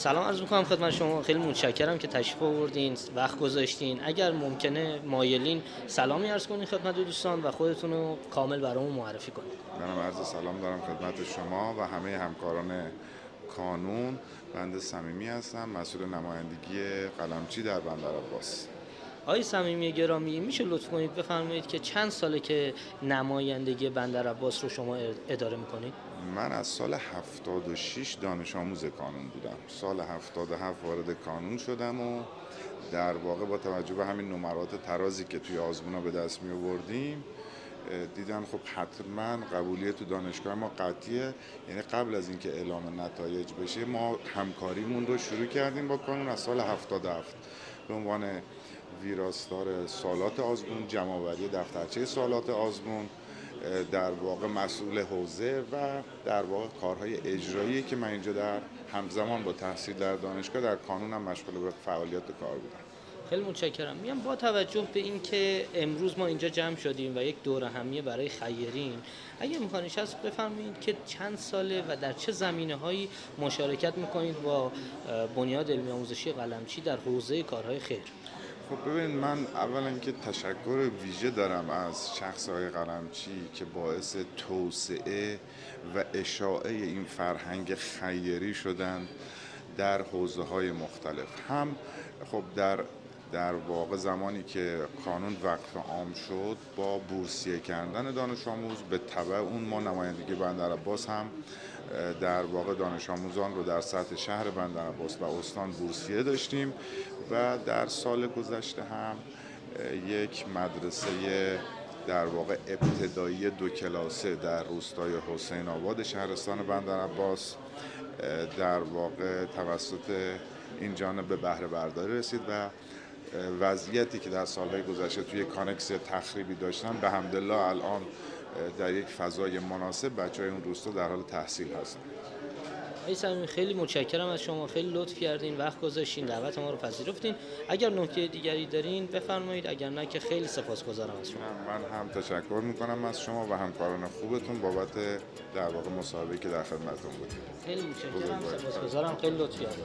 سلام عرض می‌کنم خدمت شما. خیلی متشکرم که تشریف آوردین وقت گذاشتین. اگر ممکنه مایلین سلامی عرض کنین خدمت دوستان و خودتون رو کامل برامون معرفی کنید منم عرض سلام دارم خدمت شما و همه همکاران کانون. بنده صمیمی هستم مسئول نمایندگی قلمچی در بندر عباس. آقای صمیمی گرامی میشه لطف کنید بفرمایید که چند ساله که نمایندگی بندر عباس رو شما اداره می‌کنید؟ من از سال 76 دانش آموز کانون بودم. سال 77 وارد کانون شدم و در واقع با توجه به همین نمرات ترازی که توی آزمونا به دست می آوردیم دیدن خب حتما قبولیت تو دانشگاه ما قطعیه. یعنی قبل از اینکه اعلام نتایج بشه ما همکاریمون رو شروع کردیم با کانون از سال 77 به عنوان ویراستار سالات آزمون جمعآوری دفترچه سالات آزمون در واقع مسئول حوزه و در واقع کارهای اجرایی که من اینجا در همزمان با تحصیل در دانشگاه در کانونم مشغول به فعالیت کار بودم. خیلی متشکرم. میام با توجه به اینکه امروز ما اینجا جمع شدیم و یک دوره همیه برای خیرین اگه امکانش هست بفرمایید که چند ساله و در چه زمینه هایی مشارکت می‌کنید با بنیاد علمی آموزشی قلمچی در حوزه کارهای خیر؟ خب ببین من اولا که تشکر ویژه دارم از شخص های قلمچی که باعث توسعه و اشاعه این فرهنگ خیری شدن در حوزه های مختلف. هم خب در در واقع زمانی که قانون وقف عام شد با بورسیه کردن دانش آموز به طبع اون ما نمایندگی بندر عباس هم در واقع دانش آموزان رو در سطح شهر بندر عباس و استان بورسیه داشتیم و در سال گذشته هم یک مدرسه در واقع ابتدایی دو کلاسه در روستای حسین آباد شهرستان بندر عباس در واقع توسط این جانب به بهره برداری رسید و وضعیتی که در سالهای گذشته توی کانکس تخریبی داشتن به همدلله الان در یک فضای مناسب بچه های اون روستا در حال تحصیل هستن. ای خیلی متشکرم از شما. خیلی لطف کردین وقت گذاشتین دعوت ما رو پذیرفتین. اگر نکته دیگری دارین بفرمایید. اگر نه که خیلی سپاسگزارم از شما. من هم تشکر می‌کنم از شما و همکاران خوبتون بابت در واقع مصاحبه‌ای که در خدمتتون بودیم. خیلی متشکرم سپاسگزارم. خیلی لطف کردین.